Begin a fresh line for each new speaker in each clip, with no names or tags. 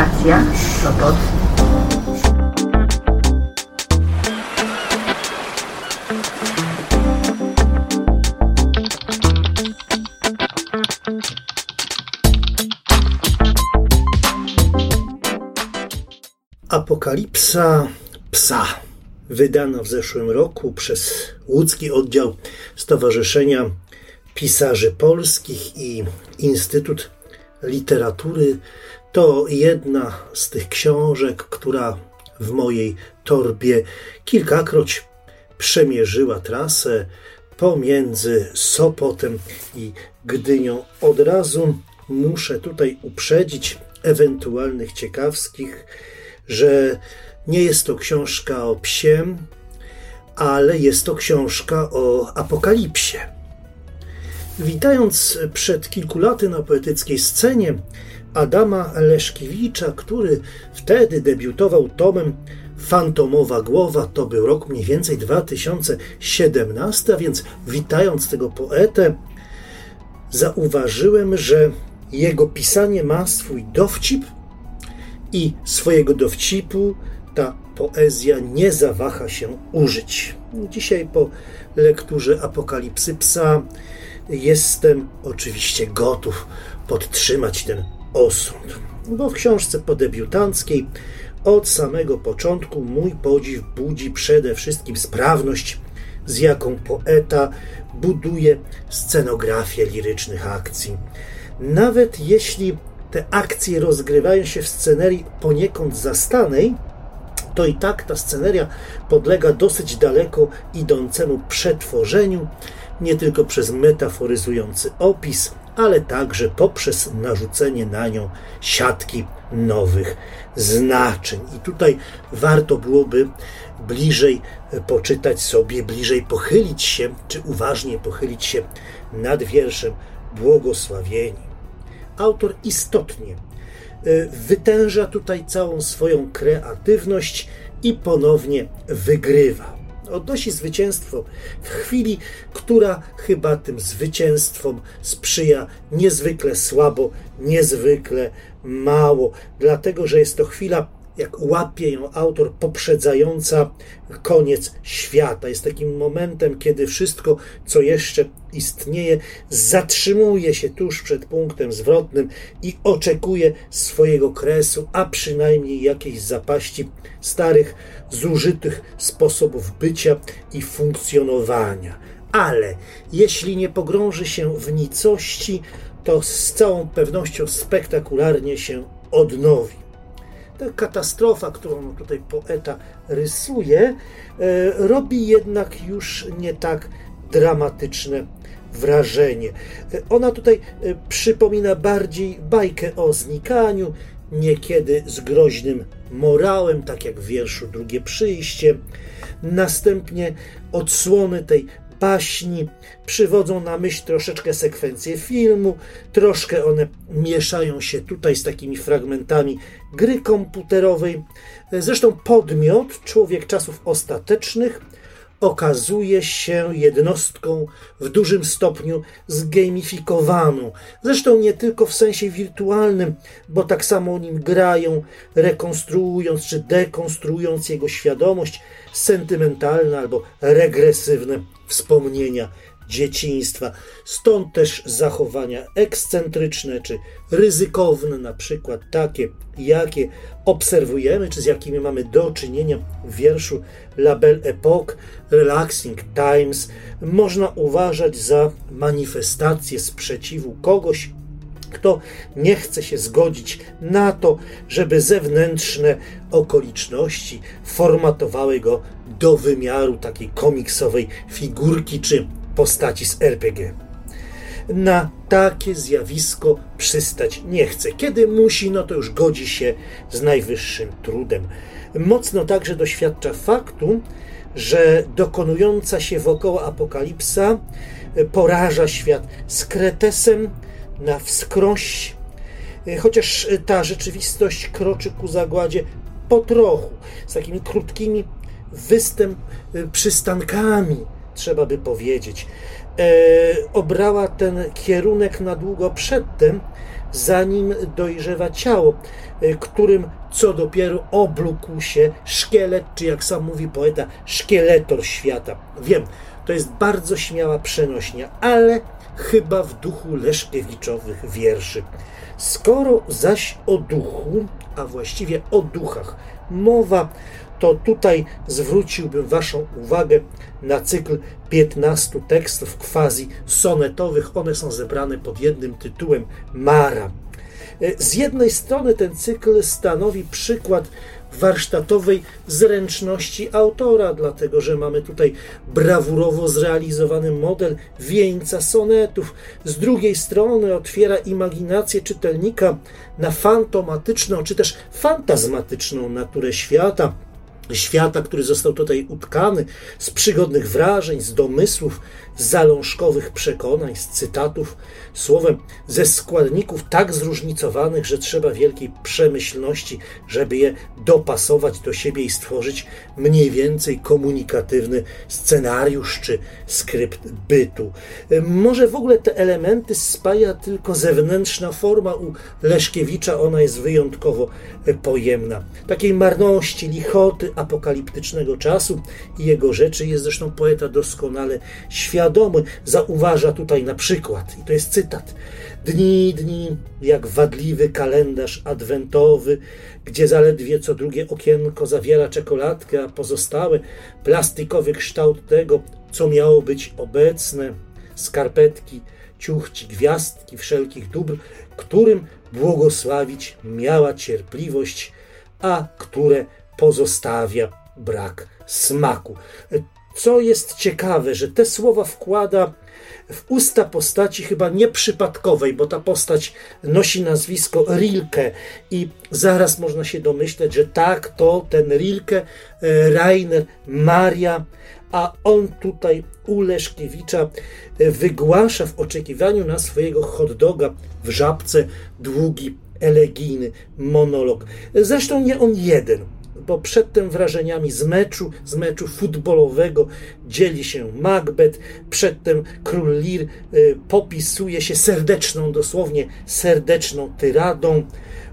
Stacja Sopot.
Apokalipsa psa wydana w zeszłym roku przez łódzki oddział Stowarzyszenia Pisarzy Polskich i Instytut Literatury to jedna z tych książek, która w mojej torbie kilkakroć przemierzyła trasę pomiędzy Sopotem i Gdynią. Od razu muszę tutaj uprzedzić ewentualnych ciekawskich, że nie jest to książka o psie, ale jest to książka o apokalipsie. Witając przed kilku laty na poetyckiej scenie Adama Leszkiewicza, który wtedy debiutował tomem Fantomowa Głowa, to był rok mniej więcej 2017, a więc witając tego poetę, zauważyłem, że jego pisanie ma swój dowcip i swojego dowcipu ta poezja nie zawaha się użyć. Dzisiaj po lekturze Apokalipsy Psa jestem oczywiście gotów podtrzymać ten osąd, bo w książce podebiutanckiej od samego początku mój podziw budzi przede wszystkim sprawność, z jaką poeta buduje scenografię lirycznych akcji. Nawet jeśli te akcje rozgrywają się w scenerii poniekąd zastanej, to i tak ta sceneria podlega dosyć daleko idącemu przetworzeniu, nie tylko przez metaforyzujący opis, ale także poprzez narzucenie na nią siatki nowych znaczeń. I tutaj warto byłoby bliżej poczytać sobie, bliżej pochylić się, czy uważnie pochylić się nad wierszem Błogosławieni. Autor istotnie y, wytęża tutaj całą swoją kreatywność i ponownie wygrywa odnosi zwycięstwo w chwili, która chyba tym zwycięstwom sprzyja niezwykle słabo, niezwykle mało, dlatego że jest to chwila jak łapie ją autor, poprzedzająca koniec świata. Jest takim momentem, kiedy wszystko, co jeszcze istnieje, zatrzymuje się tuż przed punktem zwrotnym i oczekuje swojego kresu, a przynajmniej jakiejś zapaści starych, zużytych sposobów bycia i funkcjonowania. Ale jeśli nie pogrąży się w nicości, to z całą pewnością spektakularnie się odnowi ta katastrofa, którą tutaj poeta rysuje, e, robi jednak już nie tak dramatyczne wrażenie. E, ona tutaj e, przypomina bardziej bajkę o znikaniu, niekiedy z groźnym morałem, tak jak w wierszu Drugie Przyjście. Następnie odsłony tej baśni, przywodzą na myśl troszeczkę sekwencje filmu, troszkę one mieszają się tutaj z takimi fragmentami gry komputerowej. Zresztą podmiot, człowiek czasów ostatecznych, okazuje się jednostką w dużym stopniu zgamifikowaną. Zresztą nie tylko w sensie wirtualnym, bo tak samo nim grają, rekonstruując czy dekonstruując jego świadomość, sentymentalne albo regresywne wspomnienia dzieciństwa. Stąd też zachowania ekscentryczne czy ryzykowne, na przykład takie, jakie obserwujemy, czy z jakimi mamy do czynienia w wierszu La Belle Époque, Relaxing Times, można uważać za manifestację sprzeciwu kogoś, kto nie chce się zgodzić na to, żeby zewnętrzne okoliczności formatowały go do wymiaru takiej komiksowej figurki czy postaci z RPG. Na takie zjawisko przystać nie chce. Kiedy musi, no to już godzi się z najwyższym trudem. Mocno także doświadcza faktu, że dokonująca się wokoło apokalipsa poraża świat z kretesem na wskroś, chociaż ta rzeczywistość kroczy ku zagładzie po trochu, z takimi krótkimi występ przystankami, trzeba by powiedzieć. E, obrała ten kierunek na długo przedtem, zanim dojrzewa ciało, e, którym co dopiero oblókł się szkielet, czy jak sam mówi poeta, szkieletor świata. Wiem, to jest bardzo śmiała przenośnia, ale chyba w duchu Leszkiewiczowych wierszy. Skoro zaś o duchu, a właściwie o duchach mowa, to tutaj zwróciłbym Waszą uwagę na cykl 15 tekstów quasi sonetowych. One są zebrane pod jednym tytułem Mara. Z jednej strony ten cykl stanowi przykład warsztatowej zręczności autora, dlatego że mamy tutaj brawurowo zrealizowany model wieńca sonetów. Z drugiej strony otwiera imaginację czytelnika na fantomatyczną czy też fantazmatyczną naturę świata świata, który został tutaj utkany z przygodnych wrażeń, z domysłów, z zalążkowych przekonań, z cytatów, słowem ze składników tak zróżnicowanych, że trzeba wielkiej przemyślności, żeby je dopasować do siebie i stworzyć mniej więcej komunikatywny scenariusz czy skrypt bytu. Może w ogóle te elementy spaja tylko zewnętrzna forma u Leszkiewicza, ona jest wyjątkowo pojemna. Takiej marności, lichoty apokaliptycznego czasu i jego rzeczy jest zresztą poeta doskonale świadomy. Zauważa tutaj na przykład, i to jest cytat, dni, dni, jak wadliwy kalendarz adwentowy, gdzie zaledwie co drugie okienko zawiera czekoladkę, a pozostałe plastikowy kształt tego, co miało być obecne, skarpetki, ciuchci, gwiazdki, wszelkich dóbr, którym błogosławić miała cierpliwość, a które pozostawia brak smaku. Co jest ciekawe, że te słowa wkłada w usta postaci chyba nieprzypadkowej, bo ta postać nosi nazwisko Rilke i zaraz można się domyśleć, że tak, to ten Rilke, e, Rainer, Maria, a on tutaj u Leszkiewicza e, wygłasza w oczekiwaniu na swojego hot doga w żabce długi, elegijny monolog. Zresztą nie on jeden bo przedtem wrażeniami z meczu, z meczu futbolowego dzieli się Macbeth, przedtem król Lear y, popisuje się serdeczną, dosłownie serdeczną tyradą.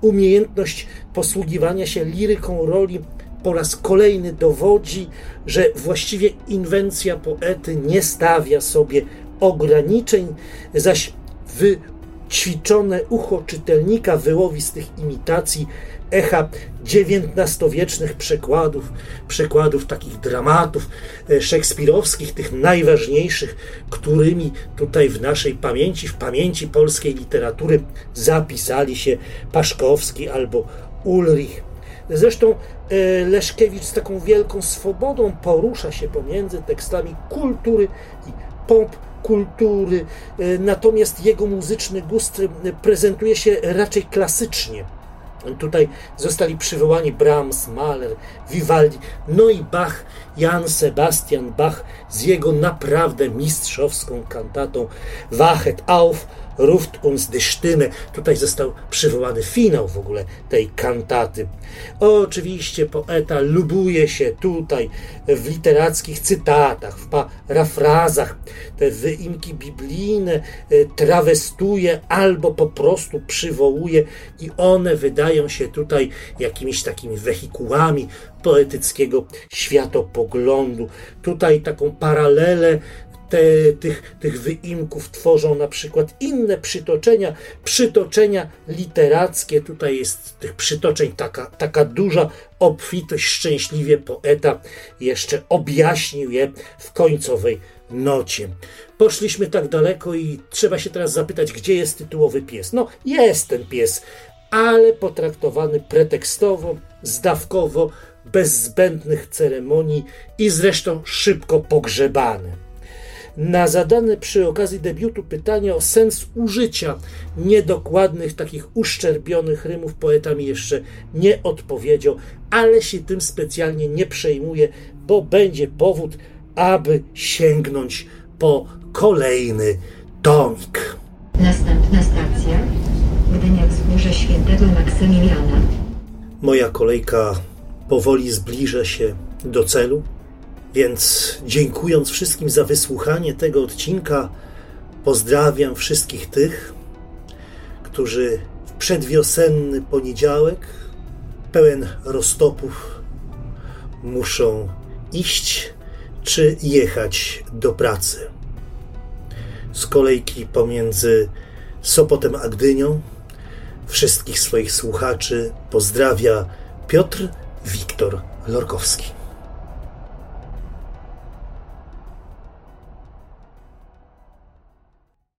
Umiejętność posługiwania się liryką roli po raz kolejny dowodzi, że właściwie inwencja poety nie stawia sobie ograniczeń, zaś wyćwiczone ucho czytelnika wyłowi z tych imitacji echa XIX-wiecznych przekładów, przekładów takich dramatów e, szekspirowskich, tych najważniejszych, którymi tutaj w naszej pamięci, w pamięci polskiej literatury zapisali się Paszkowski albo Ulrich. Zresztą e, Leszkiewicz z taką wielką swobodą porusza się pomiędzy tekstami kultury i pop kultury, e, natomiast jego muzyczny gust prezentuje się raczej klasycznie Tutaj zostali przywołani Brahms, Mahler, Vivaldi, no i Bach, Jan Sebastian Bach z jego naprawdę mistrzowską kantatą Wachet auf, Ruft uns die Stimme. Tutaj został przywołany finał w ogóle tej kantaty. Oczywiście poeta lubuje się tutaj w literackich cytatach, w parafrazach. Te wyimki biblijne e, trawestuje albo po prostu przywołuje i one wydają się tutaj jakimiś takimi wehikułami poetyckiego światopoglądu. Tutaj taką paralelę te, tych, tych wyimków tworzą na przykład inne przytoczenia, przytoczenia literackie. Tutaj jest tych przytoczeń taka, taka duża obfitość. Szczęśliwie poeta jeszcze objaśnił je w końcowej nocie. Poszliśmy tak daleko i trzeba się teraz zapytać, gdzie jest tytułowy pies. No, jest ten pies, ale potraktowany pretekstowo, zdawkowo, bez zbędnych ceremonii i zresztą szybko pogrzebany na zadane przy okazji debiutu pytanie o sens użycia niedokładnych, takich uszczerbionych rymów poeta mi jeszcze nie odpowiedział, ale się tym specjalnie nie przejmuje, bo będzie powód, aby sięgnąć po kolejny tomik.
Następna stacja Gdynia Wzgórze Świętego Maksymiliana.
Moja kolejka powoli zbliża się do celu. Więc dziękując wszystkim za wysłuchanie tego odcinka, pozdrawiam wszystkich tych, którzy w przedwiosenny poniedziałek, pełen roztopów, muszą iść czy jechać do pracy. Z kolejki pomiędzy Sopotem a Gdynią wszystkich swoich słuchaczy pozdrawia Piotr Wiktor Lorkowski.